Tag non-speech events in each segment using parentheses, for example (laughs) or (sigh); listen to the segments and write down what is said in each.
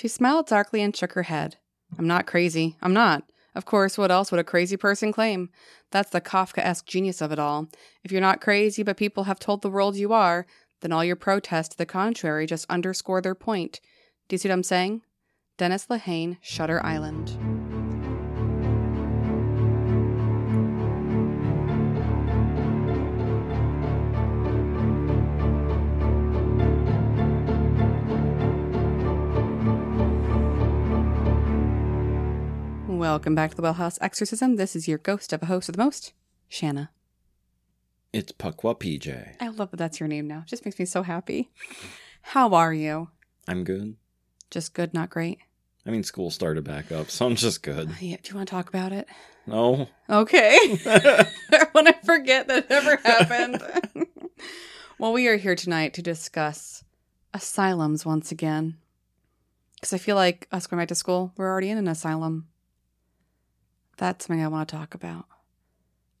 She smiled darkly and shook her head. I'm not crazy. I'm not. Of course, what else would a crazy person claim? That's the Kafka esque genius of it all. If you're not crazy, but people have told the world you are, then all your protests to the contrary just underscore their point. Do you see what I'm saying? Dennis Lehane, Shutter Island. Welcome back to the Well House Exorcism. This is your ghost of a host of the most, Shanna. It's Pukwa PJ. I love that that's your name now. It just makes me so happy. How are you? I'm good. Just good, not great. I mean, school started back up, so I'm just good. Uh, yeah, do you want to talk about it? No. Okay. when (laughs) I forget that it ever happened. (laughs) well, we are here tonight to discuss asylums once again. Because I feel like us going back to school, we're already in an asylum. That's something I want to talk about.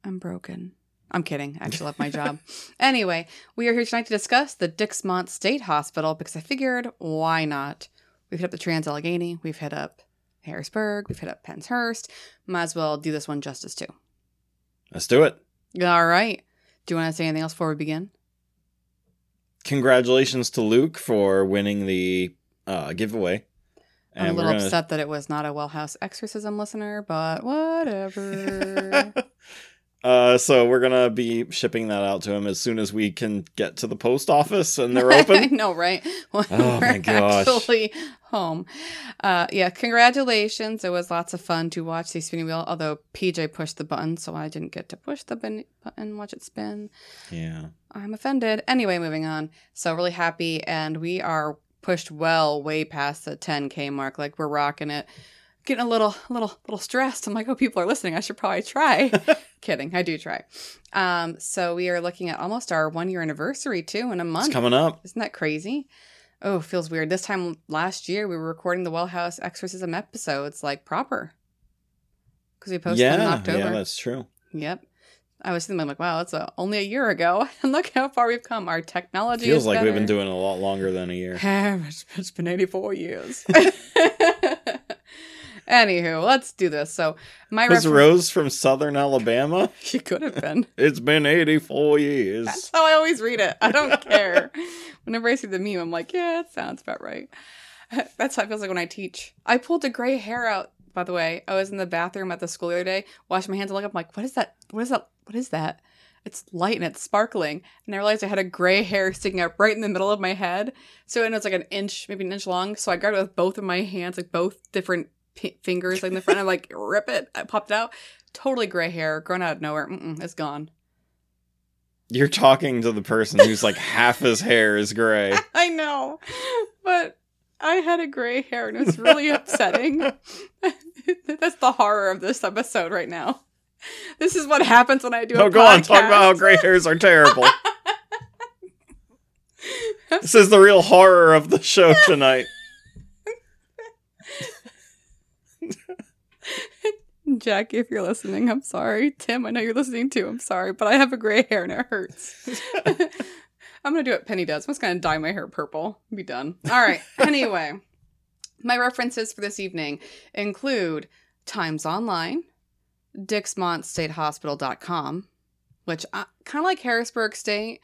I'm broken. I'm kidding. I actually love my job. (laughs) anyway, we are here tonight to discuss the Dixmont State Hospital because I figured why not? We've hit up the Trans Allegheny, we've hit up Harrisburg, we've hit up Penshurst. Might as well do this one justice too. Let's do it. All right. Do you want to say anything else before we begin? Congratulations to Luke for winning the uh, giveaway. I'm a little gonna- upset that it was not a Well House Exorcism listener, but whatever. (laughs) uh, so we're gonna be shipping that out to him as soon as we can get to the post office and they're (laughs) open. I know, right? (laughs) When Oh my gosh. Actually, home. Uh, yeah, congratulations. It was lots of fun to watch the spinning wheel. Although PJ pushed the button, so I didn't get to push the button watch it spin. yeah. I'm offended. Anyway, moving on. So really happy, and we are pushed well way past the 10k mark. Like we're rocking it. Getting a little, little, little stressed. I'm like, oh, people are listening. I should probably try. (laughs) Kidding, I do try. Um, so we are looking at almost our one year anniversary too in a month. It's coming up. Isn't that crazy? Oh, feels weird. This time last year, we were recording the Well House Exorcism episodes like proper because we posted them in October. yeah, that's true. Yep. I was thinking, I'm like, wow, it's uh only a year ago, (laughs) and look how far we've come. Our technology Feels like we've been doing it a lot longer than a year. (laughs) it's, been 84 years. (laughs) Anywho, let's do this. So, my Was refer- Rose from Southern Alabama? she could have been. It's been 84 years. That's how I always read it. I don't care. Whenever I see the meme, I'm like, yeah, it sounds about right. That's how it feels like when I teach. I pulled a gray hair out, by the way. I was in the bathroom at the school the other day, washing my hands, and look up, I'm like, what is that? What is that? What is that? It's light and it's sparkling. And I realized I had a gray hair sticking up right in the middle of my head. So and it was like an inch, maybe an inch long. So I grabbed it with both of my hands, like both different p- fingers, like in the front. I like (laughs) rip it. I popped it out. Totally gray hair, grown out of nowhere. Mm-mm, it's gone. You're talking to the person who's like (laughs) half his hair is gray. (laughs) I know, but I had a gray hair and it was really upsetting. That's the horror of this episode right now. This is what happens when I do. No, a go on. Talk about how gray hairs are terrible. (laughs) this is the real horror of the show tonight. (laughs) Jackie, if you're listening, I'm sorry. Tim, I know you're listening too. I'm sorry, but I have a gray hair and it hurts. (laughs) I'm gonna do what Penny does. I'm just gonna dye my hair purple. Be done. All right. Anyway, my references for this evening include Times Online, DixmontStateHospital.com, which uh, kind of like Harrisburg State.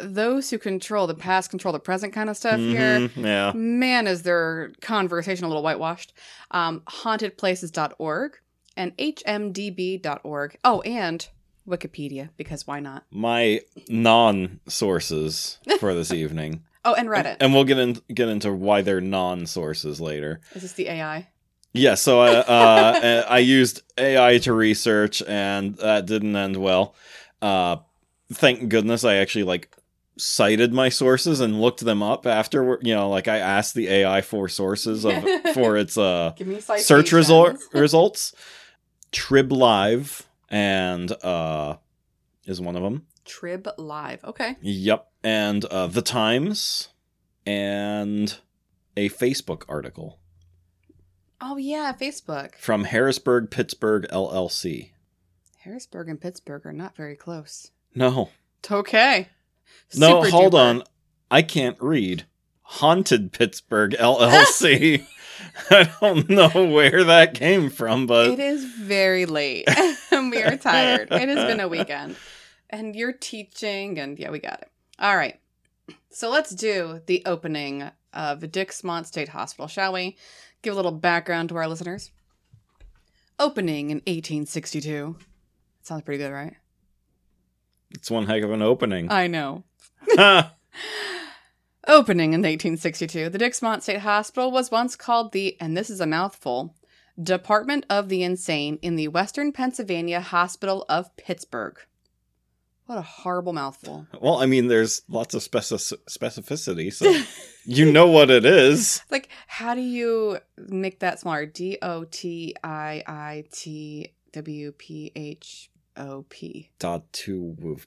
Those who control the past control the present kind of stuff here. Mhm, Yeah. Man, is their conversation a little whitewashed. Um, hauntedplaces.org and hmdb.org. Oh, and Wikipedia, because why not? My non sources for this (laughs) evening. Oh, and Reddit. And we'll get in, get into why they're non sources later. Is this the AI? Yeah, so I, uh, I used AI to research, and that didn't end well. Uh, thank goodness I actually like cited my sources and looked them up afterward. You know, like I asked the AI for sources of (laughs) for its uh search result results. Trib Live and uh is one of them. Trib Live. Okay. Yep, and uh, the Times and a Facebook article Oh, yeah, Facebook. from Harrisburg Pittsburgh LLC. Harrisburg and Pittsburgh are not very close. No, Okay. no, Super hold duper. on. I can't read. Haunted Pittsburgh (laughs) LLC. (laughs) I don't know where that came from, but It is very late (laughs) we are tired. It has been a weekend. And you're teaching, and yeah, we got it. All right. So let's do the opening of Dixmont State Hospital, shall we? Give a little background to our listeners. Opening in 1862. Sounds pretty good, right? it's one heck of an opening. I know. (laughs) Opening in 1862, the Dixmont State Hospital was once called the, and this is a mouthful, Department of the Insane in the Western Pennsylvania Hospital of Pittsburgh. What a horrible mouthful. well, I mean, there's lots of speci- specificity, so (laughs) you know what it is. Like, how do you make that smaller? D O T I I T W P H O P. Dot two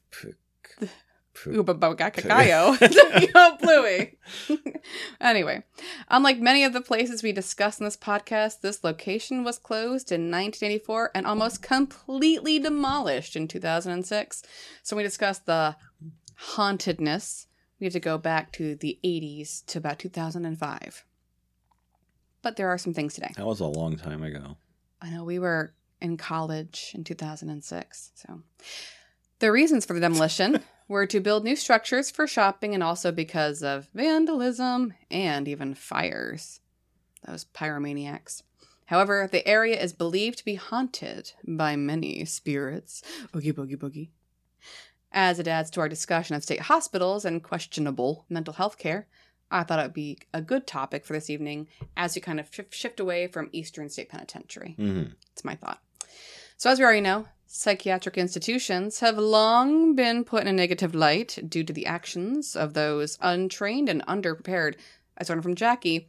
(laughs) woof pick. Ubabogakakayo. Yo, Bluey. (laughs) anyway, unlike many of the places we discuss in this podcast, this location was closed in 1984 and almost completely demolished in 2006. So when we discuss the hauntedness, we have to go back to the 80s to about 2005. But there are some things today. That was a long time ago. I know we were in college in 2006. So the reasons for the demolition were to build new structures for shopping and also because of vandalism and even fires. Those pyromaniacs. However, the area is believed to be haunted by many spirits. Oogie boogie boogie. As it adds to our discussion of state hospitals and questionable mental health care, I thought it would be a good topic for this evening as we kind of shif- shift away from Eastern State Penitentiary. hmm It's my thought. So, as we already know, psychiatric institutions have long been put in a negative light due to the actions of those untrained and underprepared. As learned from Jackie,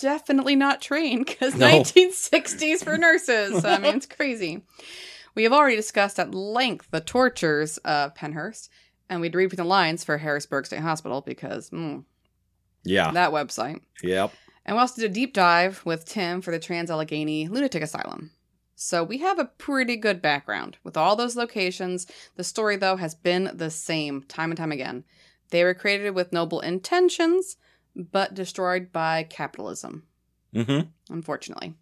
definitely not trained because No. 1960s for nurses. I mean, it's (laughs) crazy. We have already discussed at length the tortures of Pennhurst, and we'd read between the lines for Harrisburg State Hospital because mm, Yeah. that website. Yep. And we also did a deep dive with Tim for the Trans Allegheny Lunatic Asylum. So we have a pretty good background. With all those locations, the story, though, has been the same time and time again. They were created with noble intentions, but destroyed by capitalism, hmm unfortunately.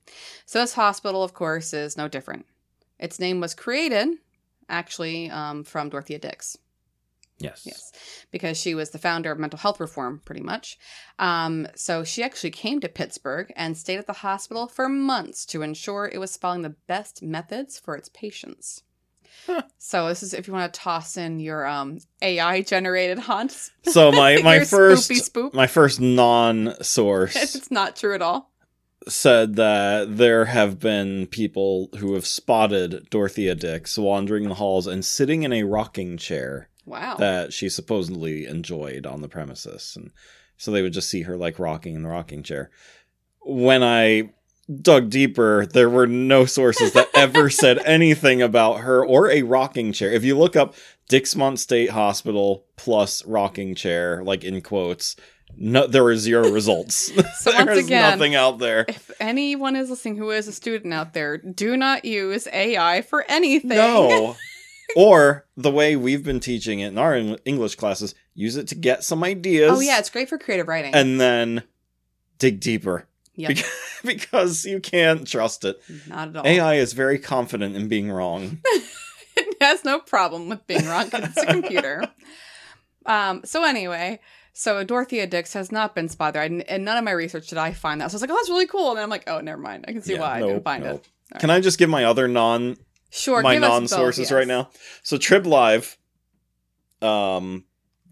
So this hospital, of course, is no different. Its name was created, actually, um, from Dorothea Dix. Yes. Yes, because she was the founder of mental health reform, pretty much. Um, so she actually came to Pittsburgh and stayed at the hospital for months to ensure it was following the best methods for its patients. Huh. So this is if you want to toss in your um, AI generated haunts. (laughs) So my (laughs) my first spoop. my first non source (laughs) it's not true at all. said that there have been people who have spotted Dorothea Dix wandering the halls and sitting in a rocking chair Wow. that she supposedly enjoyed on the premises. And so they would just see her like rocking in the rocking chair. When I dug deeper, there were no sources that ever (laughs) said anything about her or a rocking chair. If you look up Dixmont State Hospital plus rocking chair, like in quotes, no, there are zero results. (laughs) So (laughs) there once is again- nothing out there. if anyone is listening who is a student out there, do not use AI for anything. No. (laughs) or the way we've been teaching it in our English classes, use it to get some ideas. Oh yeah, it's great for creative writing. and then dig deeper yeah, Bec- (laughs) because you can't trust it. not at all. AI is very confident in being wrong. (laughs) it has no problem with being wrong 'cause it's a computer. Um, so anyway, so Dorothea Dix has not been spotted, and none of my research did I find that. So I was like, oh, that's really cool. And then I'm like, oh, never mind. I can see Yeah, why I didn't find nope. it. Can I just give my other non Sure, my non sources yes. right now? So Trib Live, um,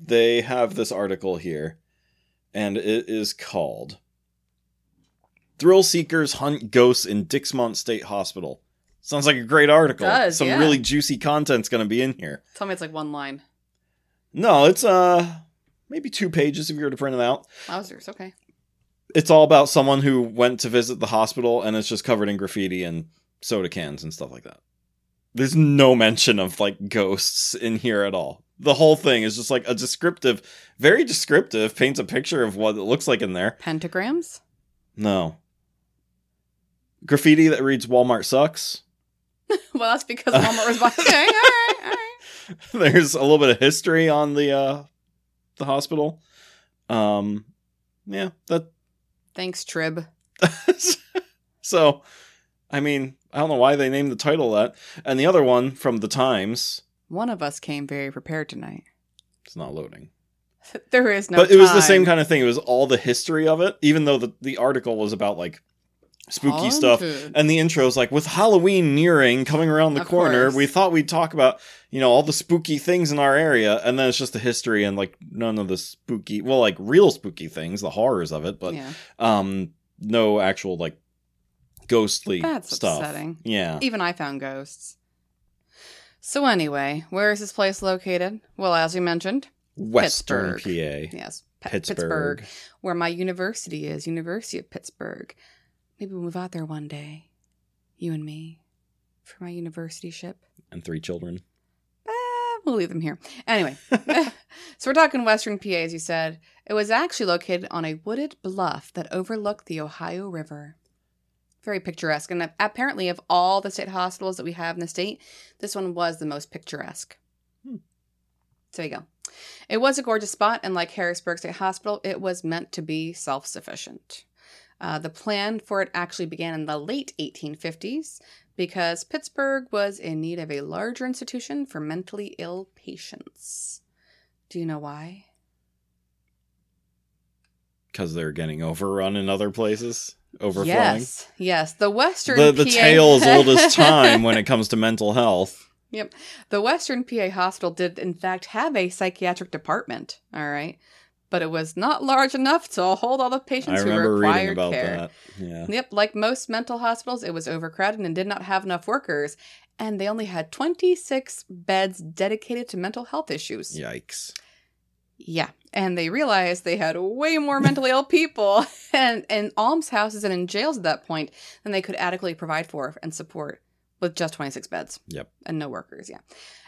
they have this article here, and it is called "Thrill Seekers Hunt Ghosts in Dixmont State Hospital." Sounds like a great article. Does, Some yeah. really juicy content's going to be in here. Tell me it's like one line. No, it's uh maybe two pages if you were to print it out. Wowzers, okay. It's all about someone who went to visit the hospital and it's just covered in graffiti and soda cans and stuff like that. There's no mention of like ghosts in here at all. The whole thing is just like a descriptive, very descriptive, paints a picture of what it looks like in there. Pentagrams? No. Graffiti that reads Walmart sucks. (laughs) well, that's because Walmart was buying. Okay, all right, all right. (laughs) There's a little bit of history on the uh the hospital. Um yeah, that. Thanks, Trib. (laughs) so, I mean, I don't know why they named the title that. And the other one from the Times, One of us came very prepared tonight. it's not loading. (laughs) There is no but it was the same kind of thing. It was all the history of it, even though the, the article was about like spooky stuff. And the intro is like, with Halloween nearing, coming around the Of corner, course. we thought we'd talk about, you know, all the spooky things in our area. And then it's just the history and like none of the spooky, well, like real spooky things, the horrors of it, but yeah, um, no actual like ghostly That's stuff. upsetting. Yeah. even I found ghosts. So anyway, where is this place located? Well, as you mentioned, Western Pittsburgh. PA. yes, Pe- Pittsburgh. where my university is, University of Pittsburgh. Maybe we'll move out there one day, you and me, for my university ship. And three children. Eh, we'll leave them here. Anyway, (laughs) so we're talking Western PA, as you said. It was actually located on a wooded bluff that overlooked the Ohio River. Very picturesque. And apparently, of all the state hospitals that we have in the state, this one was the most picturesque. Hmm. So there you go. It was a gorgeous spot, and like Harrisburg State Hospital, it was meant to be self sufficient. Uh, the plan for it actually began in the late 1850s because Pittsburgh was in need of a larger institution for mentally ill patients. Do you know why? Because they're getting overrun in other places. Overflowing. Yes, yes. The Western The, the PA tale as old as (laughs) time when it comes to mental health. Yep. The Western PA hospital did, in fact, have a psychiatric department. All right, but it was not large enough to hold all the patients I who remember required reading about care. that. Yeah. Yep, like most mental hospitals, it was overcrowded and did not have enough workers, and they only had 26 beds dedicated to mental health issues. Yikes. Yeah, and they realized they had way more mentally ill people (laughs) and in almshouses and in jails at that point than they could adequately provide for and support with just 26 beds. Yep. And no workers, yeah.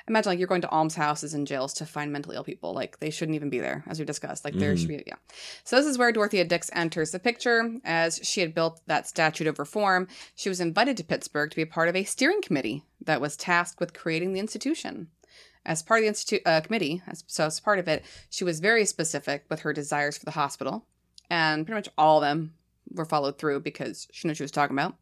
Imagine like you're going to almshouses and jails to find mentally ill people. Like they shouldn't even be there, as we discussed. Like there Mhm. should be, yeah. So this is where Dorothea Dix enters the picture. As she had built that statute of reform, she was invited to Pittsburgh to be a part of a steering committee that was tasked with creating the institution. As part of the institute uh, committee, as, so as part of it, she was very specific with her desires for the hospital, and pretty much all of them were followed through because she knew what she was talking about.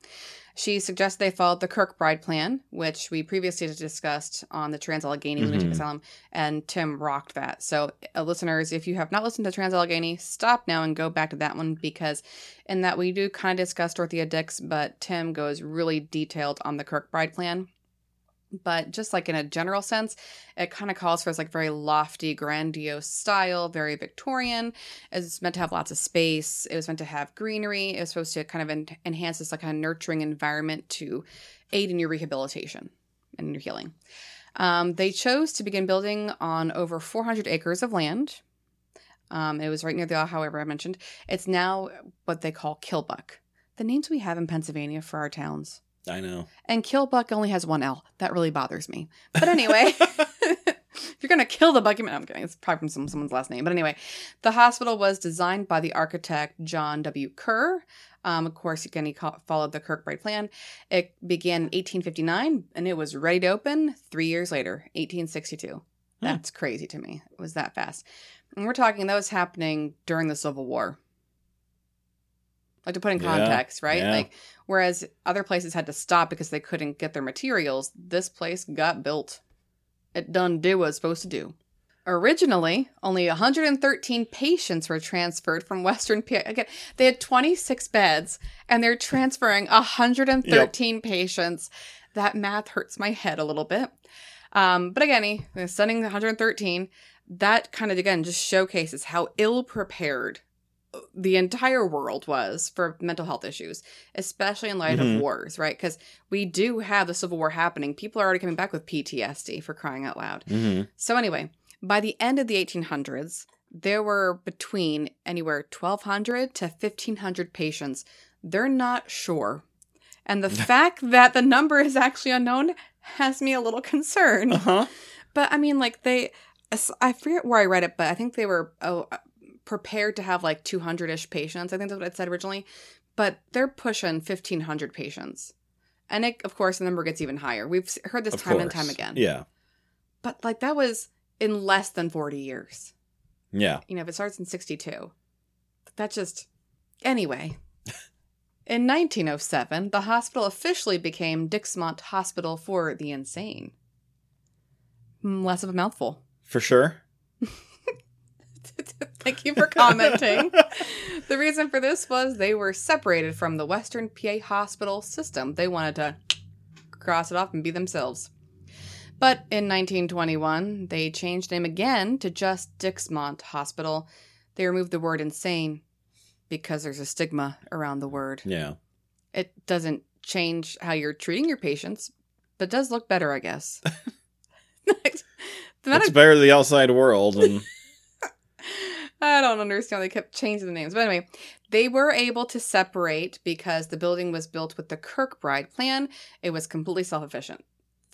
She suggested they followed the Kirkbride plan, which we previously discussed on the Trans Allegheny Lunatic Mhm. Asylum, and Tim rocked that. So, uh, listeners, if you have not listened to Trans Allegheny, stop now and go back to that one because in that we do kind of discuss Dorothea Dix, but Tim goes really detailed on the Kirkbride plan. But just like in a general sense, it kind of calls for this like very lofty, grandiose style, very Victorian. It's meant to have lots of space. It was meant to have greenery. It was supposed to kind of en- enhance this like of nurturing environment to aid in your rehabilitation and your healing. Um, they chose to begin building on over 400 acres of land. Um, it was right near the Ohio River I mentioned. It's now what they call Kilbuck. The names we have in Pennsylvania for our towns. I know. And Kilbuck only has one L. That really bothers me. But anyway, (laughs) (laughs) if you're gonna kill the buck, I'm kidding. It's probably from some, someone's last name. But anyway, the hospital was designed by the architect John W. Kerr. Um, of course, again, he followed the Kirkbride plan. It began in 1859, and it was ready to open three years later, 1862. That's crazy to me. It was that fast. And we're talking that was happening during the Civil War. Like to put in Yeah, context, right? yeah. Like whereas other places had to stop because they couldn't get their materials, this place got built. It done did what it was supposed to do. Originally, only 113 patients were transferred from Western PA. Again, they had 26 beds and they're transferring 113 patients. That math hurts my head a little bit. Um, but again, sending 113. That kind of, again, just showcases how ill prepared the entire world was for mental health issues, especially in light Mhm. of wars, right? Because we do have the Civil War happening. People are already coming back with PTSD for crying out loud. hmm So, anyway, by the end of the 1800s, there were between anywhere 1,200 to 1,500 patients. They're not sure. And the (laughs) fact that the number is actually unknown has me a little concerned. Uh huh. But I mean, like, they, I forget where I read it, but I think they were oh, prepared to have like 200 ish patients. I think that's what it said originally. But they're pushing 1,500 patients. And it, of course, the number gets even higher. We've heard this Of time course. and time again. Yeah. But like that was in less than 40 years. Yeah. You know, if it starts in 62, that just. Anyway. (laughs) In 1907, the hospital officially became Dixmont Hospital for the Insane. Hmm, Less of a mouthful. For sure. (laughs) (laughs) Thank you for commenting. the reason for this was they were separated from the Western PA hospital system. They wanted to cross it off and be themselves. But in 1921, they changed name again to just Dixmont Hospital. They removed the word insane because there's a stigma around the word. Yeah. It doesn't change how you're treating your patients, but does look better, I guess. (laughs) (laughs) the amount It's better than the outside world and I don't understand. They kept changing the names. But anyway, they were able to separate because the building was built with the Kirkbride plan. It was completely self-efficient,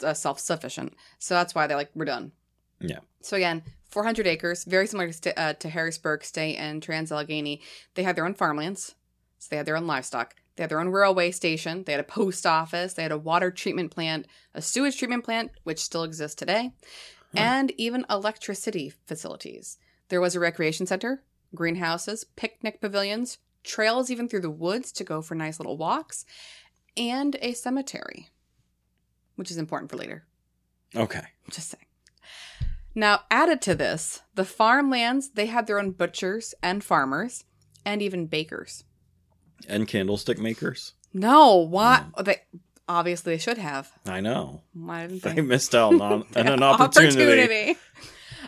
uh, self-sufficient. So that's why they're like, we're done. Yeah. So again, 400 acres, very similar to, uh, to Harrisburg, Stay, and Trans-Allegheny. They had their own farmlands. So they had their own livestock. They had their own railway station. They had a post office. They had a water treatment plant, a sewage treatment plant, which still exists today, Huh. and even electricity facilities. There was a recreation center, greenhouses, picnic pavilions, trails even through the woods to go for nice little walks, and a cemetery, which is important for later. Okay. Just saying. Now, added to this, the farmlands, they had their own butchers and farmers and even bakers. And candlestick makers. No, why? Hmm. They obviously they should have. I know. Why didn't They they? missed out on, on (laughs) an opportunity.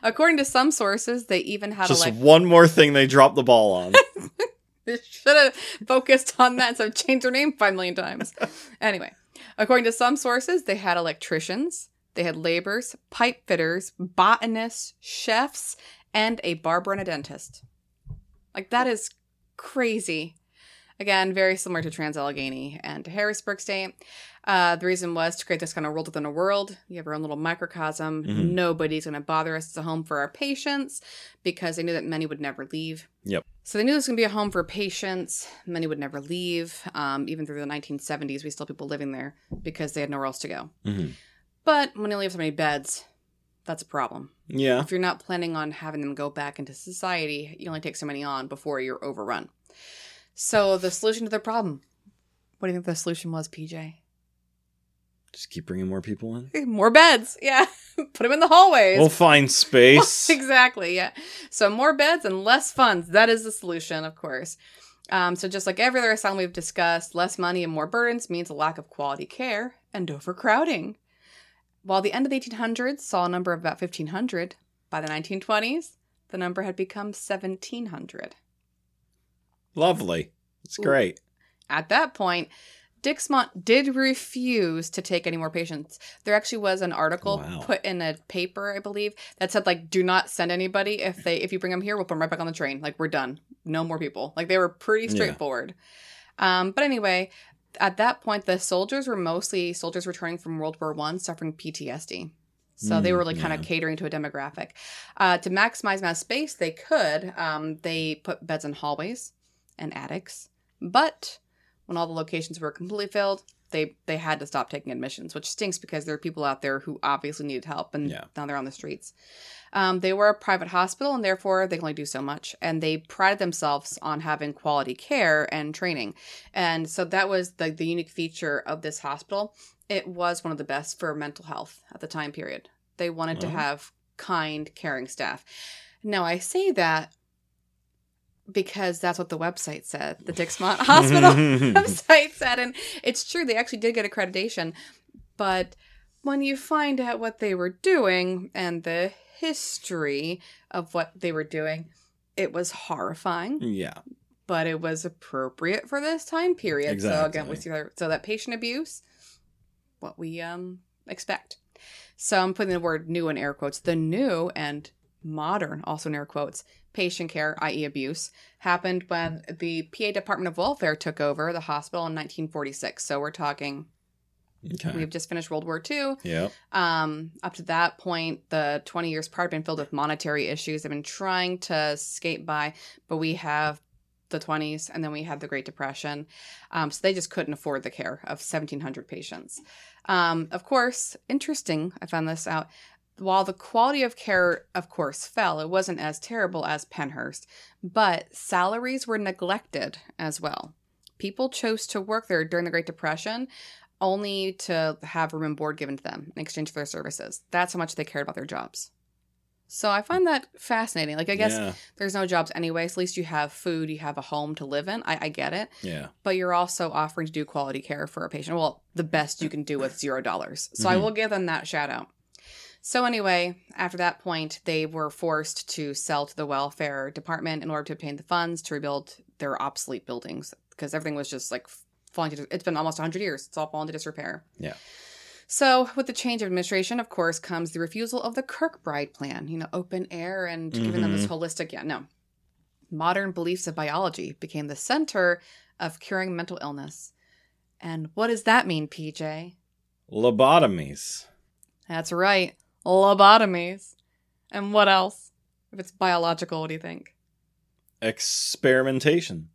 According to some sources, they even had Just a like one more thing they dropped the ball on. (laughs) They should have focused on that instead of changed their name five million times. (laughs) anyway, according to some sources, they had electricians, they had laborers, pipe fitters, botanists, chefs, and a barber and a dentist. Like that is crazy. Again, very similar to Trans-Allegheny and to Harrisburg State. Uh, the reason was to create this kind of world within a world. You have your own little microcosm. Mhm. Nobody's going to bother us as a home for our patients because they knew that many would never leave. Yep. So they knew this was going to be a home for patients. Many would never leave. Um, even through the 1970s, we still had people living there because they had nowhere else to go. Mhm. But when you only have so many beds, that's a problem. Yeah. If you're not planning on having them go back into society, you only take so many on before you're overrun. So the solution to their problem, what do you think the solution was, PJ? Just keep bringing more people in. (laughs) More beds. Yeah. (laughs) Put them in the hallways. We'll find (laughs) space. exactly. Yeah. So more beds and less funds. That is the solution, of course. Um, so just like every other asylum we've discussed, less money and more burdens means a lack of quality care and overcrowding. While the end of the 1800s saw a number of about 1,500, by the 1920s, the number had become 1,700. Lovely. It's great. At that point, Dixmont did refuse to take any more patients. There actually was an article Wow. put in a paper, I believe, that said like, "Do not send anybody. If they if you bring them here, we'll put them right back on the train. Like we're done. No more people." Like they were pretty Yeah. straightforward. Um, but anyway, at that point, the soldiers were mostly soldiers returning from World War One, suffering PTSD. So they Mm, were like kind of catering to a demographic. Uh, to maximize amount of space, they could. Um, they put beds in hallways and attics, but when all the locations were completely filled, they they had to stop taking admissions, which stinks because there are people out there who obviously needed help, and Yeah. now they're on the streets. Um, they were a private hospital, and therefore they can only do so much. And they prided themselves on having quality care and training, and so that was the the unique feature of this hospital. It was one of the best for mental health at the time period. They wanted to Oh. have kind, caring staff. Now I say that because that's what the website said. The Dixmont (laughs) Hospital (laughs) website said, and it's true. They actually did get accreditation, but when you find out what they were doing and the history of what they were doing, it was horrifying, yeah. but it was appropriate for this time period. So again, we so that patient abuse, what we um expect. So I'm putting the word new in air quotes. The new and modern, also in air quotes, patient care, i.e., abuse, happened when the PA Department of Welfare took over the hospital in 1946. So we're talking, Okay. we've just finished World War II. yeah. Um, up to that point, the 20 years prior had been filled with monetary issues. They've been trying to skate by, but we have the 20s and then we had the Great Depression. Um, so they just couldn't afford the care of 1,700 patients. Um, of course, interesting, I found this out. While the quality of care, of course, fell, it wasn't as terrible as Pennhurst, but salaries were neglected as well. People chose to work there during the Great Depression only to have room and board given to them in exchange for their services. That's how much they cared about their jobs. So I find that fascinating. Like, I guess Yeah. there's no jobs anyway. So at least you have food, you have a home to live in. I, I get it. Yeah. But you're also offering to do quality care for a patient. Well, the best you can do with zero dollars. So I Mhm. will give them that shout out. So anyway, after that point, they were forced to sell to the welfare department in order to obtain the funds to rebuild their obsolete buildings because everything was just like falling to. It's been almost 100 years. It's all fallen to disrepair. Yeah. So, with the change of administration, of course, comes the refusal of the Kirkbride plan, you know, open air and giving them this mm-hmm. holistic, yeah, no. Modern beliefs of biology became the center of curing mental illness. And what does that mean, PJ? Lobotomies. That's right, lobotomies. And what else? If it's biological, what do you think? Experimentation.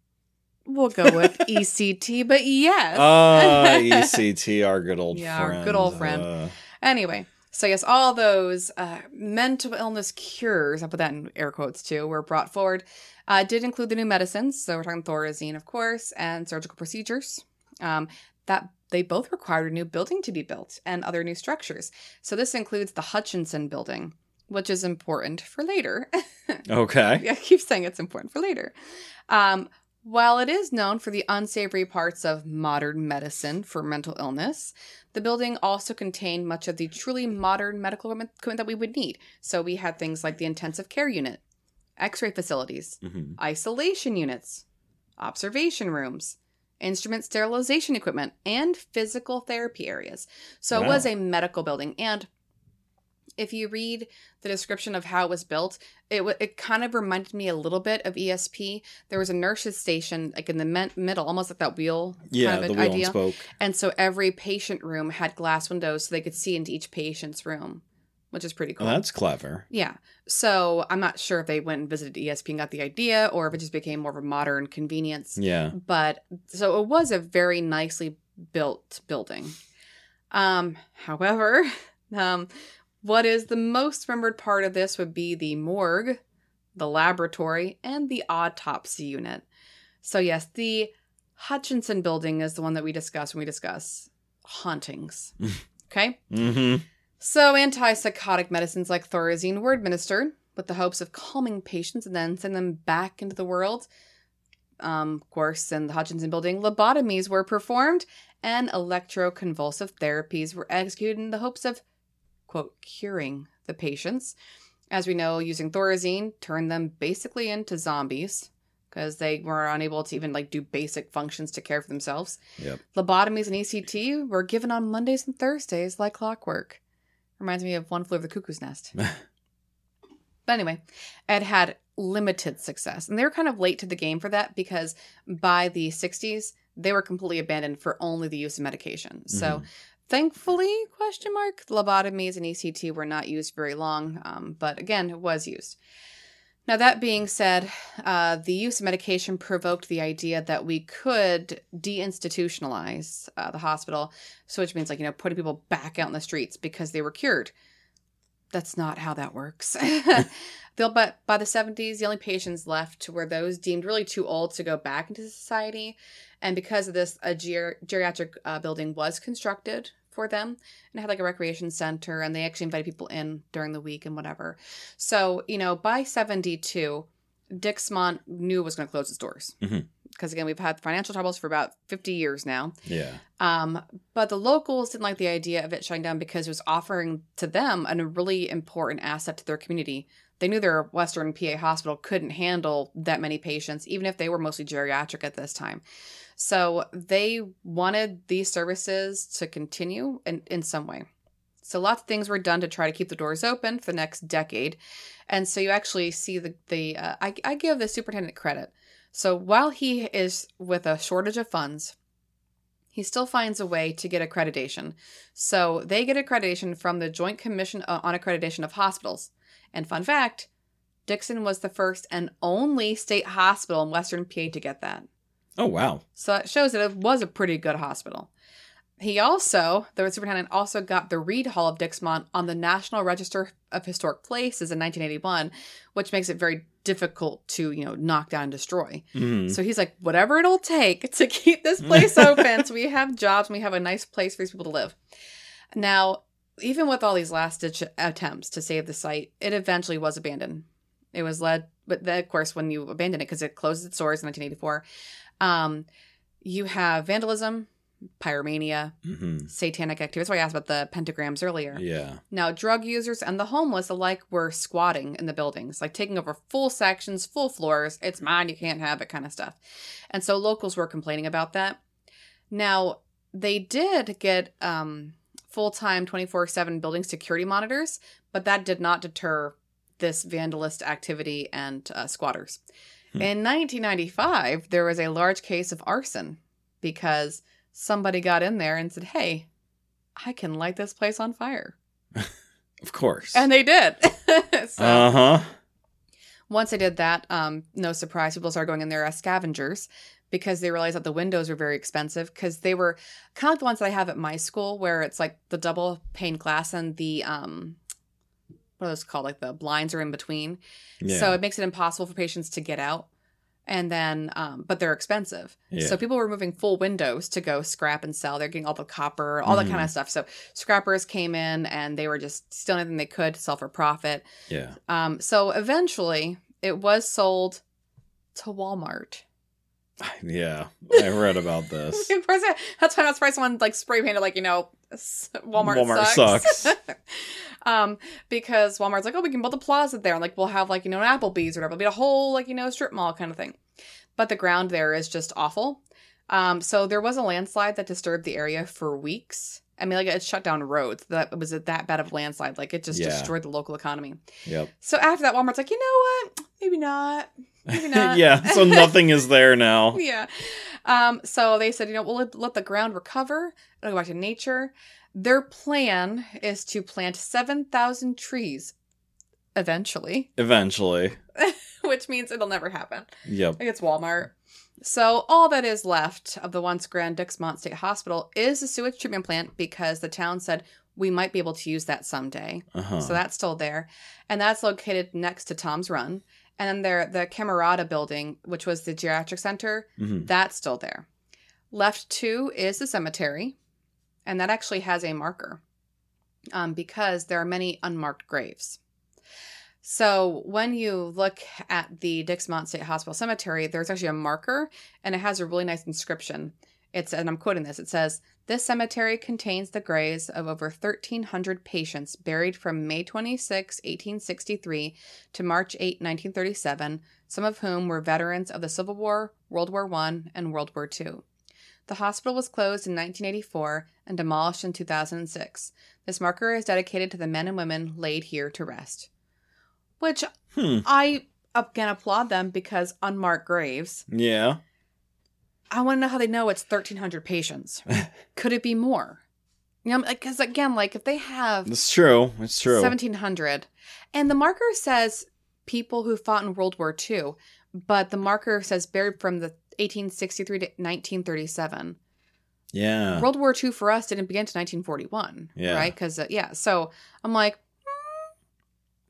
We'll go with (laughs) ECT, but yes. Ah, (laughs) ECT, our good old Yeah, our friend. good old friend. Uh, Anyway, so yes, all those uh, mental illness cures, I put that in air quotes too, were brought forward. Uh, did include the new medicines, so we're talking thorazine, of course, and surgical procedures. Um, that they both required a new building to be built and other new structures. So this includes the Hutchinson building, which is important for later. (laughs) okay. I keep saying it's important for later. Um, while it is known for the unsavory parts of modern medicine for mental illness, the building also contained much of the truly modern medical equipment that we would need. So we had things like the intensive care unit, x ray facilities, hmm isolation units, observation rooms, instrument sterilization equipment, and physical therapy areas. So it was a medical building. And if you read the description of how it was built, it w- it kind of reminded me a little bit of ESP. There was a nurse's station like in the men- middle, almost like that wheel Yeah, kind of wheel and spoke. And so every patient room had glass windows so they could see into each patient's room, which is pretty Oh, cool. that's clever. Yeah. So I'm not sure if they went and visited ESP and got the idea or if it just became more of a modern convenience. Yeah. But so it was a very nicely built building. Um, however, (laughs) um, what is the most remembered part of this would be the morgue, the laboratory, and the autopsy unit. So yes, the Hutchinson building is the one that we discuss when we discuss hauntings. (laughs) okay? Mm-hmm. So, antipsychotic medicines like thorazine were administered with the hopes of calming patients and then send them back into the world. Um, of course, in the Hutchinson building, lobotomies were performed and electroconvulsive therapies were executed in the hopes of, quote, curing the patients. As we know, using thorazine turned them basically into zombies because they were unable to even like do basic functions to care for themselves. Yep. Lobotomies and ECT were given on Mondays and Thursdays like clockwork. Reminds me of One Flew Over the Cuckoo's Nest. (laughs) but anyway, it had limited success. And they were kind of late to the game for that because by the 60s, they were completely abandoned for only the use of medication. So Mhm. thankfully, question mark, lobotomies and ECT were not used very long. Um, but again, it was used. Now, that being said, uh, the use of medication provoked the idea that we could deinstitutionalize uh, the hospital, so which means like you know putting people back out in the streets because they were cured. That's not how that works. (laughs) But by the 70s, the only patients left were those deemed really too old to go back into society, and because of this, a ger- geriatric uh, building was constructed for them and had like a recreation center, and they actually invited people in during the week and whatever. So, you know, by 72, Dixmont knew it was going to close its doors. Mhm. Because again, we've had financial troubles for about 50 years now. Yeah. Um, but the locals didn't like the idea of it shutting down because it was offering to them a really important asset to their community. They knew their Western PA hospital couldn't handle that many patients, even if they were mostly geriatric at this time. So they wanted these services to continue in, in some way. So lots of things were done to try to keep the doors open for the next decade. And so you actually see the, the uh, I, I give the superintendent credit. So while he is with a shortage of funds, he still finds a way to get accreditation. So they get accreditation from the Joint Commission uh, on Accreditation of Hospitals. And fun fact Dixmont was the first and only state hospital in Western PA to get that. Oh wow. So it shows that it was a pretty good hospital. He also, the superintendent, also got the Reed Hall of Dixmont on the National Register of Historic Places in 1981, which makes it very difficult to, you know, knock down and destroy. Mhm. So he's like, whatever it'll take to (laughs) keep this place (laughs) open so we have jobs and we have a nice place for these people to live. Now, even with all these last ditch attempts to save the site, it eventually was abandoned. It was led, but then, of course, when you abandon it, because it closed its doors in 1984, um, you have vandalism, pyromania, Mhm. satanic activity. That's why I asked about the pentagrams earlier. Yeah. Now, drug users and the homeless alike were squatting in the buildings, like taking over full sections, full floors. It's mine, you can't have it, kind of stuff. And so locals were complaining about that. Now, they did get um, full time 24 7 building security monitors, but that did not deter this vandalist activity and uh, squatters. Hmm. In 1995, there was a large case of arson because somebody got in there and said, Hey, I can light this place on fire. (laughs) Of course. And they did. (laughs) so uh huh. once they did that, um, no surprise, people started going in there as scavengers because they realized that the windows were very expensive because they were kind of like the ones that I have at my school where it's like the double pane glass and the um what are those called? Like the blinds are in between. Yeah. So it makes it impossible for patients to get out. And then um, but they're expensive. Yeah. So people were moving full windows to go scrap and sell. They're getting all the copper, all that Mhm. kind of stuff. So scrappers came in and they were just stealing anything they could to sell for profit. yeah. Um, so eventually, it was sold to Walmart. (laughs) Yeah. I read about this. (laughs) That's why I'm not surprised someone like spray painted like you know Walmart, Walmart sucks. sucks. (laughs) um, because Walmart's like, oh, we can build a plaza there, and like we'll have like you know an Applebee's or whatever, it'll be a whole like you know strip mall kind of thing. But the ground there is just awful. Um, so there was a landslide that disturbed the area for weeks. I mean, like it shut down roads. That was it was that bad of a landslide. Like it just Yeah. destroyed the local economy. Yep. So after that, Walmart's like, you know what? Maybe not. (laughs) Yeah. So (laughs) nothing is there now. yeah. Um, so they said, you know, we'll let, let the ground recover. It'll go back to nature. Their plan is to plant 7,000 trees eventually, Eventually. (laughs) which means it'll never happen. Yep. Like it's Walmart. So all that is left of the once Grand Dixmont State Hospital is a sewage treatment plant because the town said we might be able to use that someday. Uh huh. So that's still there. And that's located next to Tom's Run. And then there the Camerata building, which was the geriatric center, hmm that's still there. Left two is the cemetery, and that actually has a marker um, because there are many unmarked graves. So when you look at the Dixmont State Hospital Cemetery, there's actually a marker, and it has a really nice inscription. It's and I'm quoting this. It says, "This cemetery contains the graves of over 1,300 patients buried from May 26, 1863, to March 8, 1937, some of whom were veterans of the Civil War, World War I, and World War II. The hospital was closed in 1984 and demolished in 2006. This marker is dedicated to the men and women laid here to rest. Which Hmm. I again applaud them because unmarked graves. Yeah. I want to know how they know it's 1,300 patients. (laughs) Could it be more? You know, because again, like if they have It's true. It's true. 1700 and the marker says people who fought in world war ii but the marker says buried from the 1863 to 1937 Yeah. world war ii for us didn't begin to 1941 Yeah. right because uh, yeah so i'm like mm,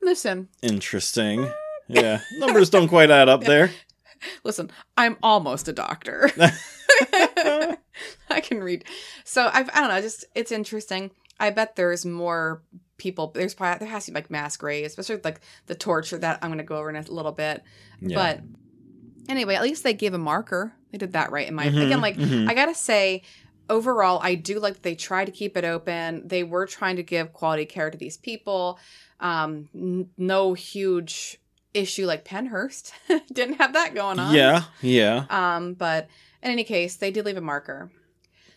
listen Interesting. (laughs) Yeah. Numbers don't quite add up (laughs) there. (laughs) listen i'm almost a doctor (laughs) (laughs) i can read so I've, i don't know just it's interesting i bet there's more people there's probably there has to be like mass graves especially with, like the torture that i'm going to go over in a little bit Yeah. But anyway, at least they gave a marker. They did that right in my Mhm, again. Like mhm. I gotta say, overall, I do like that they tried to keep it open. They were trying to give quality care to these people. Um, n- no huge issue like Pennhurst (laughs) didn't have that going on. yeah. Yeah. Um, but in any case, they did leave a marker.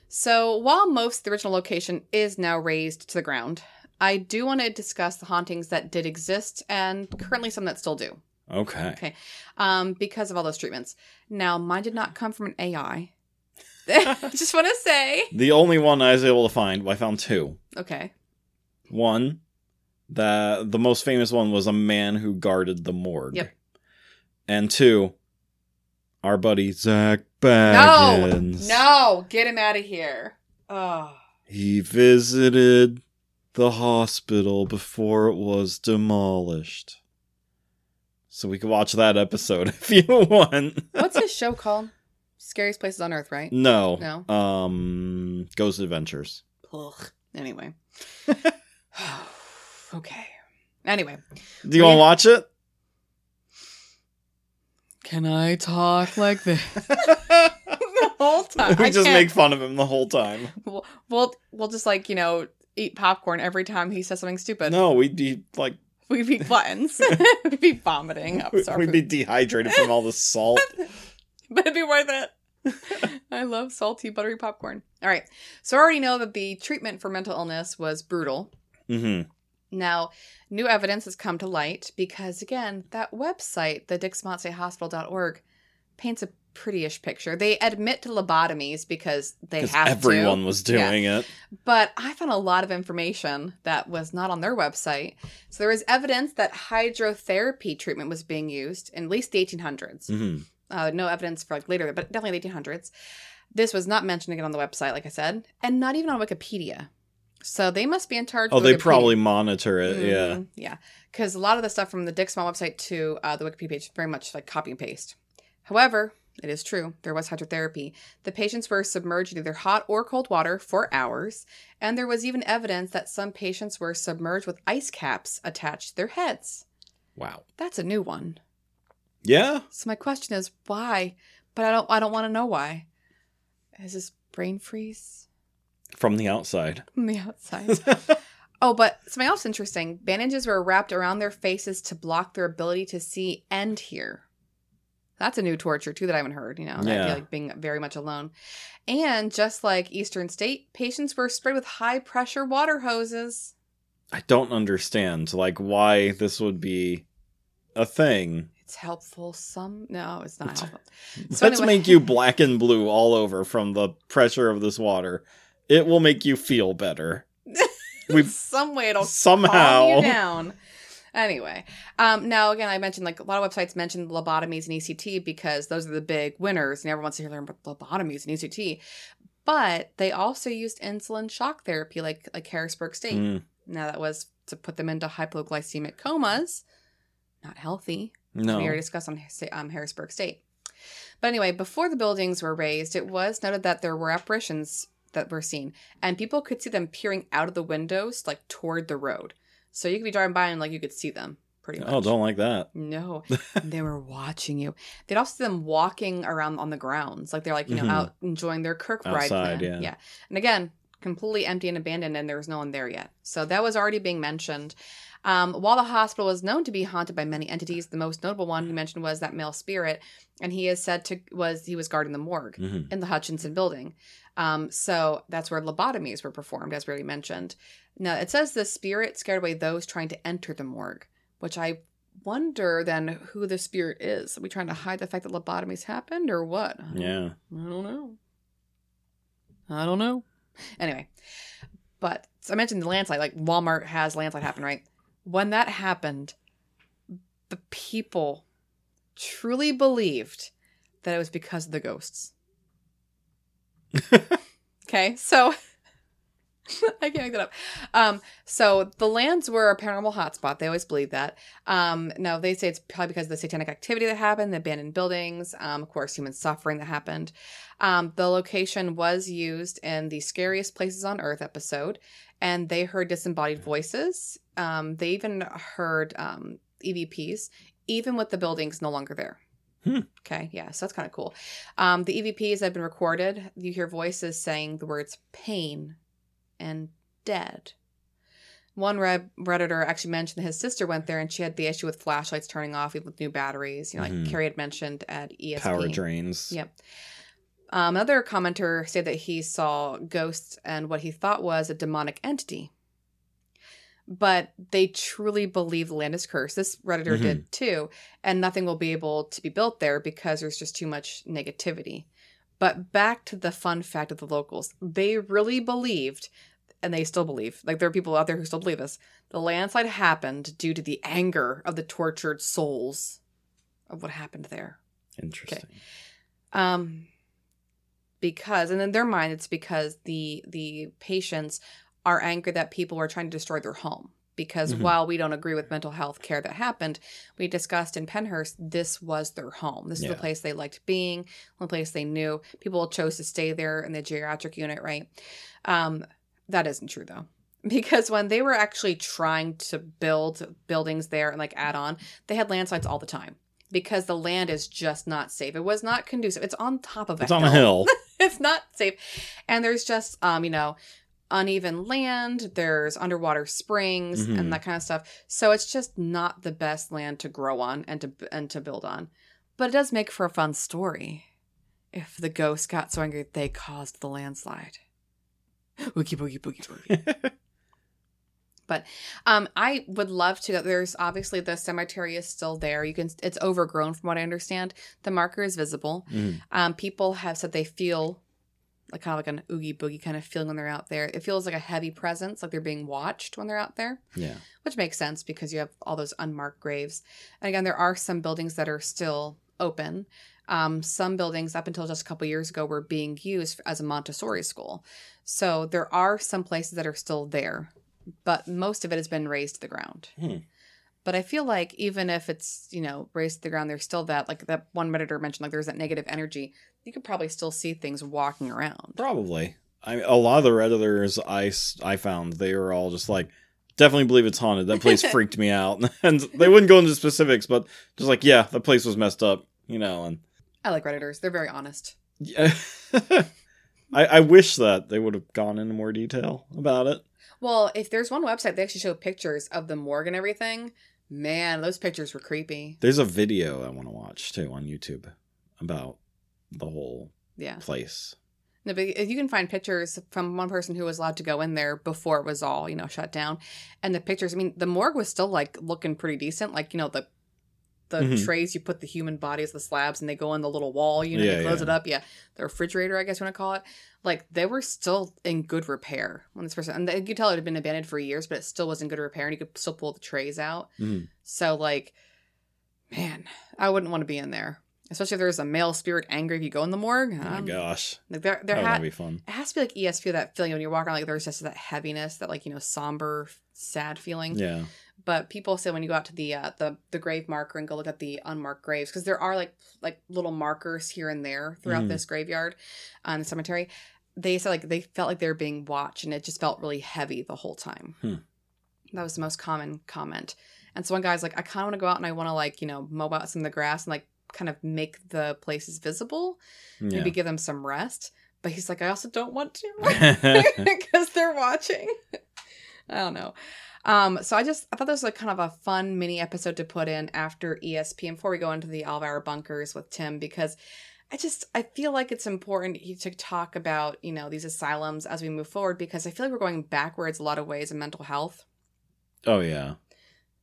So while most of the original location is now razed to the ground, I do want to discuss the hauntings that did exist and currently some that still do Okay. Okay. um, because of all those treatments. Now, mine did not come from an AI. (laughs) (laughs) Just want to say. The only one I was able to find, I found two. Okay. One, the the most famous one was a man who guarded the morgue. Yep. And two, our buddy Zach No, Baggins. no, get him out of here. Oh. He visited the hospital before it was demolished. So we can watch that episode (laughs) if you want. What's his (laughs) show called? Scariest Places on Earth, right? No. No? Um Ghost Adventures. Ugh. Anyway. (laughs) (sighs) (sighs) (sighs) okay. Anyway. Do you want to watch it? Can I talk like this? (laughs) (laughs) the whole time. we just make fun of him the whole time. We'll, we'll we'll just like you know eat popcorn every time he says something stupid. No, we'd be like We'd be gluttons. (laughs) We'd be vomiting up we'd be dehydrated from all the salt. but it'd be worth it. I love salty, buttery popcorn. All right. So I already know that the treatment for mental illness was brutal. hmm Now, new evidence has come to light because, again, that website, the dixmontsehospital.org, paints a prettyish picture. They admit to lobotomies because they have everyone to. was Yeah. doing it. But I found a lot of information that was not on their website. So there was evidence that hydrotherapy treatment was being used in at least the 1800s. hmm Uh, no evidence for like later, but definitely the 1800s. This was not mentioned again on the website, like I said, and not even on Wikipedia. So they must be in charge. Oh, they Wikipedia. probably monitor it. Yeah. Mhm, yeah. Because a lot of the stuff from the Dixmont website to uh, the Wikipedia page is very much like copy and paste. However, it is true there was hydrotherapy. The patients were submerged in either hot or cold water for hours, and there was even evidence that some patients were submerged with ice caps attached to their heads. Wow. That's a new one. Yeah. So my question is why? But I don't. I don't want to know why. Is this brain freeze From the outside. from the outside? (laughs) Oh, but something else interesting. Bandages were wrapped around their faces to block their ability to see and hear. That's a new torture too that I haven't heard. You know, Yeah. idea like being very much alone. And just like Eastern State, patients were sprayed with high pressure water hoses. I don't understand like why this would be a thing. It's helpful. Some no, it's not helpful. (laughs) Let's anyway- make you black and blue all over from the pressure of this water. It will make you feel better. (laughs) We Some way it'll somehow calm you down. Anyway, um, now again, I mentioned like a lot of websites mention lobotomies and ECT because those are the big winners, and everyone wants to hear about lobotomies and ECT. But they also used insulin shock therapy, like like Harrisburg State. Mm, Now that was to put them into hypoglycemic comas, not healthy. no. We already discussed on um, Harrisburg State. But anyway, before the buildings were razed, it was noted that there were apparitions that were seen, and people could see them peering out of the windows, like toward the road. So you could be driving by and like you could see them pretty much. Oh, don't like that. No, (laughs) they were watching you. They'd also see them walking around on the grounds, like they're like you know Mhm. out enjoying their Kirkbride Outside, plan. yeah. yeah. And again, completely empty and abandoned, and there was no one there yet. So that was already being mentioned. Um, while the hospital was known to be haunted by many entities, the most notable one he mentioned was that male spirit, and he is said to was he was guarding the morgue hmm in the Hutchinson building. Um, so that's where lobotomies were performed, as we already mentioned. Now it says the spirit scared away those trying to enter the morgue, which I wonder then who the spirit is. Are we trying to hide the fact that lobotomies happened or what? I Yeah. I don't know. I don't know. Anyway, but so I mentioned the landslide. Like Walmart has landslide happen, right? When that happened, the people truly believed that it was because of the ghosts. (laughs) okay, so (laughs) I can't make that up. Um, so the lands were a paranormal hotspot. They always believe that. Um, now they say it's probably because of the satanic activity that happened, the abandoned buildings, um, of course, human suffering that happened. Um, the location was used in the scariest places on earth episode, and they heard disembodied voices. Um, they even heard um, EVPs, even with the buildings no longer there. Hmm. Okay, yeah, so that's kind of cool. Um, the EVPs have been recorded. You hear voices saying the words pain and dead. One Red- Redditor actually mentioned that his sister went there and she had the issue with flashlights turning off even with new batteries, you know, like Mhm. Carrie had mentioned at ESP. Power drains. Yep. Um, another commenter said that he saw ghosts and what he thought was a demonic entity. But they truly believe the land is cursed. This Redditor Mhm. did too. And nothing will be able to be built there because there's just too much negativity. But back to the fun fact of the locals. They really believed, and they still believe, like there are people out there who still believe this, the landslide happened due to the anger of the tortured souls of what happened there. Interesting. Um, because and in their mind it's because the the patients are angry that people are trying to destroy their home because Mhm. while we don't agree with mental health care that happened we discussed in Pennhurst this was their home. This is the place they liked being the place they knew. People chose to stay there in the geriatric unit right? Um that isn't true though. (laughs) Because when they were actually trying to build buildings there and like add on they had landslides all the time because the land is just not safe. It was not conducive. It's on top of a It's on a hill. (laughs) it's not safe. And there's just um you know uneven land there's underwater springs Mhm. and that kind of stuff. So it's just not the best land to grow on and to and to build on. But it does make for a fun story. If the ghost got so angry they caused the landslide. (gasps) Wookie boogie boogie boogie. (laughs) But um i would love to go there's obviously the cemetery is still there. You can it's overgrown from what i understand. The marker is visible. Mhm. um, people have said they feel like kind of like an oogie boogie kind of feeling when they're out there. It feels like a heavy presence, like they're being watched when they're out there, Yeah. which makes sense because you have all those unmarked graves. And again, there are some buildings that are still open. Um, some buildings up until just a couple years ago were being used as a Montessori school. So there are some places that are still there, but most of it has been razed to the ground. Hmm. But I feel like even if it's, you know, razed to the ground, there's still that, like that one Redditor mentioned, like there's that negative energy. You could probably still see things walking around. Probably. I mean, a lot of the redditors I found they were all just like definitely believe it's haunted. That place (laughs) freaked me out, (laughs) and they wouldn't go into specifics, but just like yeah, the place was messed up, you know. And I like Redditors. They're very honest. yeah, (laughs) I I wish that they would have gone into more detail about it. Well, if there's one website, they actually show pictures of the morgue and everything. Man, those pictures were creepy. There's a video I want to watch too on YouTube about the whole Yeah. place. No, but you can find pictures from one person who was allowed to go in there before it was all, you know, shut down. And the pictures, I mean, the morgue was still like looking pretty decent. Like, you know, the the Mhm. trays you put the human bodies, the slabs, and they go in the little wall, you know, Yeah, you close yeah. it up. Yeah. The refrigerator, I guess you want to call it. Like they were still in good repair when this person and you could tell it had been abandoned for years, but it still was in good repair and you could still pull the trays out. Mhm. So like, man, I wouldn't want to be in there. Especially if there's a male spirit angry if you go in the morgue. Oh my Um, gosh, Like there, there that had would be fun. it has to be like ESP that feeling when you're walking around, like there's just that heaviness, that like you know somber, sad feeling. Yeah, But people say when you go out to the uh, the the grave marker and go look at the unmarked graves because there are like like little markers here and there throughout Mhm. this graveyard, uh, in the cemetery. They said like they felt like they were being watched and it just felt really heavy the whole time. Hmm. That was the most common comment. And so one guy's like, I kind of want to go out and I want to like you know mow out some of the grass and like kind of make the places visible yeah. maybe give them some rest. But he's like, I also don't want to (laughs) (laughs) because they're watching. I don't know. Um, so I just I thought this was like kind of a fun mini episode to put in after ESP and before we go into the Alvar bunkers with Tim because I just I feel like it's important to talk about you know these asylums as we move forward because I feel like we're going backwards a lot of ways in mental health. Oh yeah.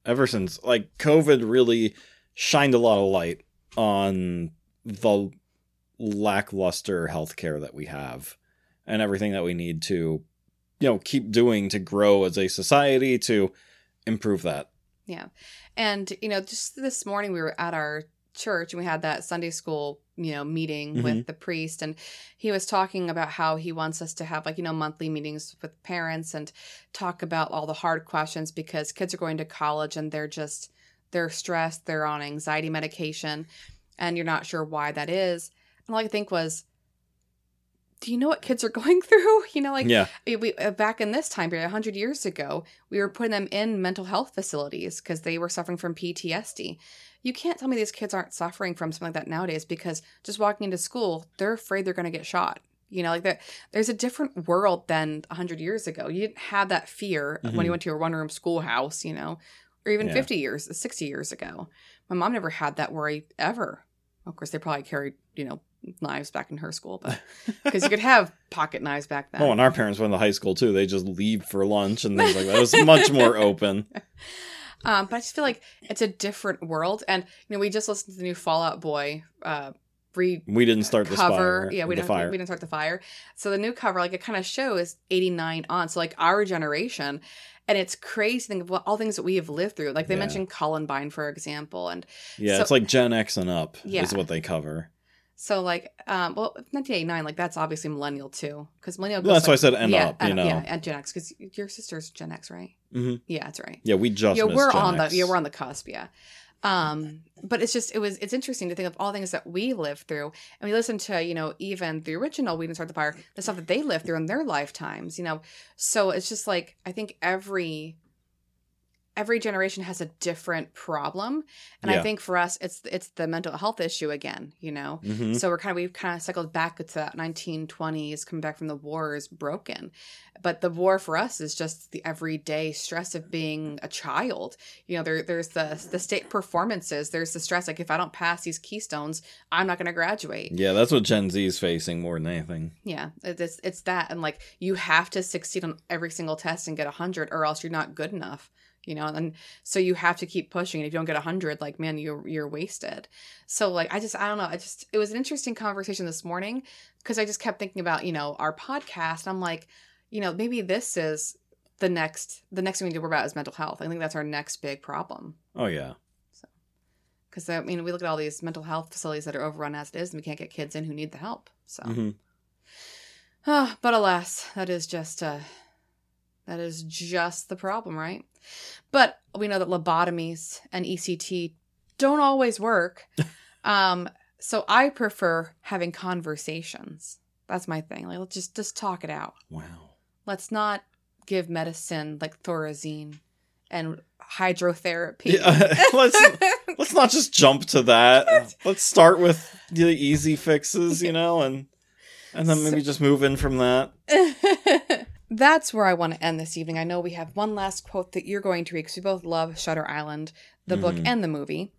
Ever since like COVID really shined a lot of light on the lackluster healthcare that we have and everything that we need to you know keep doing to grow as a society to improve that. Yeah. And you know, just this morning we were at our church and we had that Sunday school, you know, meeting mm-hmm. with the priest and he was talking about how he wants us to have like, you know, monthly meetings with parents and talk about all the hard questions because kids are going to college and they're just they're stressed, they're on anxiety medication and you're not sure why that is. And all I could think was do you know what kids are (laughs) going through? (laughs) You know, like yeah. we uh, back in this time period 100 years ago we were putting them in mental health facilities because they were suffering from ptsd you can't tell me these kids aren't suffering from something like that nowadays because just walking into school they're afraid they're going to get shot you know like there, there's a different world than 100 years ago you didn't have that fear when Mhm. you went to your one room schoolhouse you know or even Yeah. 50 years 60 years ago my mom never had that worry ever of course they probably carried you know knives back in her school but (laughs) because you could have pocket knives back then Oh, and our parents went to high school too. They just leave for lunch and things like that. It was much more open. (laughs) Um, but I just feel like it's a different world. And you know, we just listened to the new Fall Out Boy uh re We didn't start the cover. fire. yeah, we didn't fire. we didn't start the fire. So the new cover, like it kind of shows eighty nine on. So like our generation. And it's crazy to think of all things that we have lived through. Like they Yeah. mentioned Columbine, for example. And yeah, so- it's like Gen X and up Yeah. is what they cover. So like, um, well, 1989, like that's obviously millennial too, because millennial. Well, that's why I said end yeah, up, you know. yeah, and Gen X, because your sister's Gen X, right? hmm Yeah, that's right. Yeah, we just. Yeah, we're Gen on X. the yeah, we're on the cusp, yeah. Um, but it's just it was it's interesting to think of all things that we lived through, and we listen to you know even the original We Didn't Start the Fire, the stuff that they lived through in their lifetimes, you know. So it's just like I think every every generation has a different problem, and I think for us it's it's the mental health issue again, you know. Mhm. So we're kind of we've kind of cycled back to that 1920s, coming back from the wars, broken. But the war for us is just the everyday stress of being a child. You know, there there's the the state performances. There's the stress like if I don't pass these keystones, I'm not going to graduate. Yeah, that's what Gen Z is facing more than anything. Yeah, it's it's that, and like you have to succeed on every single test and get a hundred, or else you're not good enough. You know, and so you have to keep pushing. And if you don't get a hundred, like man, you're you're wasted. So like I just I don't know. I just it was an interesting conversation this morning because I just kept thinking about you know our podcast. I'm like, you know, maybe this is the next the next thing we need to worry about is mental health. I think that's our next big problem. Oh yeah. Because I mean, we look at all these mental health facilities that are overrun as it is, and we can't get kids in who need the help. So. hmm Ah, but alas, that is just uh that is just the problem, right? But we know that lobotomies and ECT don't always work. (laughs) um, so I prefer having conversations. That's my thing. Like let's just just talk it out. Wow. Let's not give medicine like thorazine and hydrotherapy. Yeah, (laughs) let's (laughs) let's not just jump to that. Let's start with the easy fixes, you know, and and then maybe just move in from that. That's where I want to end this evening. I know we have one last quote that you're going to read because we both love Shutter Island, the book Mhm. and the movie.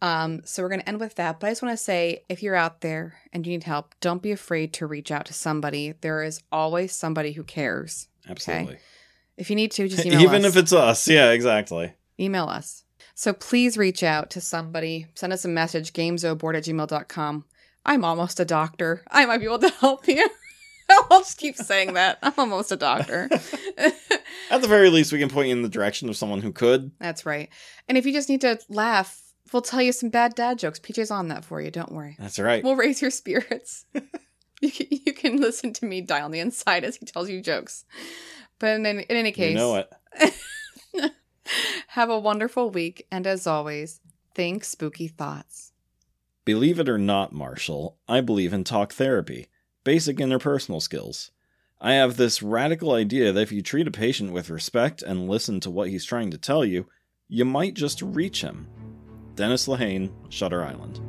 Um, so we're going to end with that. But I just want to say if you're out there and you need help, don't be afraid to reach out to somebody. There is always somebody who cares. Absolutely. If you need to, just (laughs) email us. Even us. if it's us. Yeah, exactly. email us. So please reach out to somebody. Send us a message, gamesoboard at gmail.com. I'm almost a doctor. I might be able to help you. (laughs) (laughs) I'll just keep saying that. I'm almost a doctor. (laughs) At the very least, we can point you in the direction of someone who could. That's right. And if you just need to laugh, we'll tell you some bad dad jokes. PJ's on that for you. Don't worry. That's right. We'll raise your spirits. (laughs) you, can, you can listen to me die on the inside as he tells you jokes. But in, in any case, you know it. have a wonderful week. And as always, think spooky thoughts. Believe it or not, Marshall, I believe in talk therapy, basic interpersonal skills. I have this radical idea that if you treat a patient with respect and listen to what he's trying to tell you, you might just reach him. Dennis Lehane, Shutter Island.